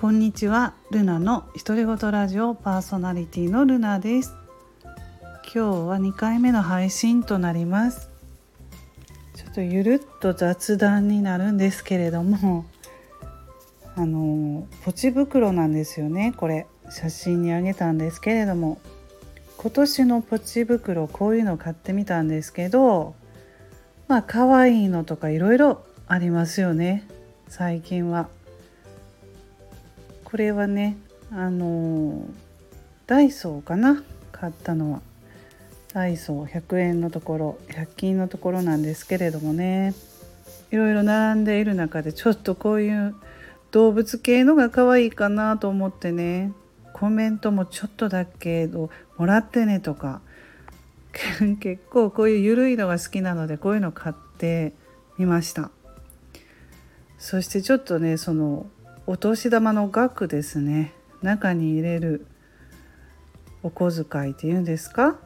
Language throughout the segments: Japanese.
こんにちはルナの独り言ラジオパーソナリティのルナです。今日は2回目の配信となります。ちょっとゆるっと雑談になるんですけれどもあのポチ袋なんですよね。これ写真にあげたんですけれども今年のポチ袋こういうの買ってみたんですけどまあ可愛いのとかいろいろありますよね。最近は。これはねあのダイソーかな？買ったのは。ダイソー100円のところ100均のところなんですけれどもね。いろいろ並んでいる中でちょっとこういう動物系のが可愛いかなと思ってね。コメントもちょっとだけどもらってねとか。結構こういう緩いのが好きなのでこういうの買ってみました。そしてちょっとねそのお年玉の額ですね。中に入れるお小遣いっていうんですか、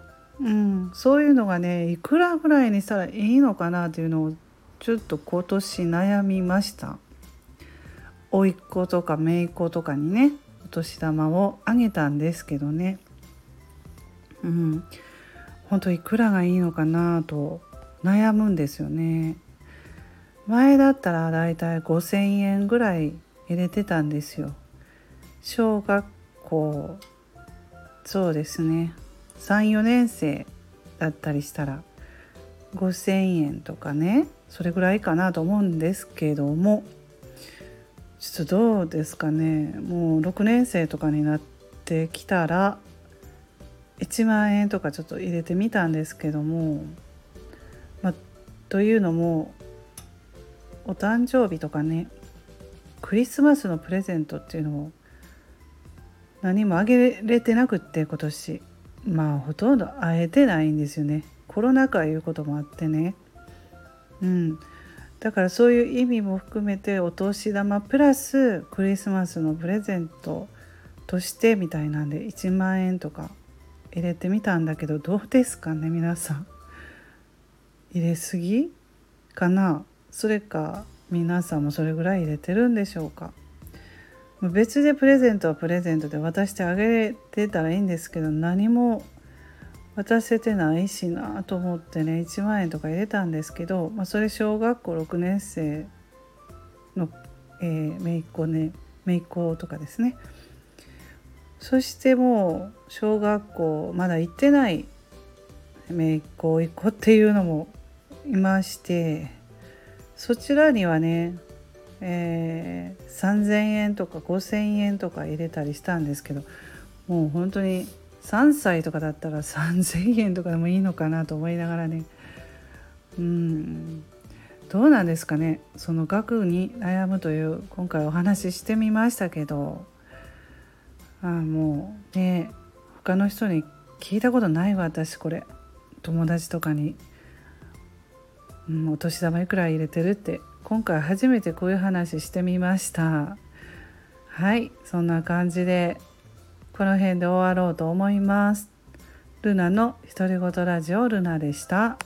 うん、そういうのがねいくらぐらいにしたらいいのかなっていうのをちょっと今年悩みました。甥っ子とか姪っ子とかにねお年玉をあげたんですけどね。うん。本当いくらがいいのかなと悩むんですよね。前だったらだいたい5,000円ぐらい入れてたんですよ。小学校。そうですね。34年生だったりしたら。5,000円とかね。それぐらいかなと思うんですけども。ちょっとどうですかね。もう6年生とかになってきたら。1万円とかちょっと入れてみたんですけども、まあ、というのもお誕生日とかね。クリスマスのプレゼントっていうのを何もあげれてなくって今年。まあほとんど会えてないんですよね。コロナ禍いうこともあってね。うん。だからそういう意味も含めてお年玉プラスクリスマスのプレゼントとしてみたいなんで1万円とか入れてみたんだけどどうですかね皆さん。入れすぎかな。それか皆さんもそれぐらい入れてるんでしょうか。別でプレゼントはプレゼントで渡してあげてたらいいんですけど何も渡せてないしなと思ってね1万円とか入れたんですけど、まあ、それ小学校6年生の、えー、姪っ子ね姪っ子とかですね。そしてもう小学校まだ行ってない姪っ子甥っ子っていうのもいましてそちらにはね、えー、3,000円とか5,000円とか入れたりしたんですけどもう本当に3歳とかだったら3,000円とかでもいいのかなと思いながらね。うん。どうなんですかね。その額に悩むという今回お話ししてみましたけどあもうね他の人に聞いたことないわ私これ。友達とかに。うん、お年玉いくら入れてるって今回初めてこういう話してみましたはいそんな感じでこの辺で終わろうと思いますルナの独り言ラジオルナでした。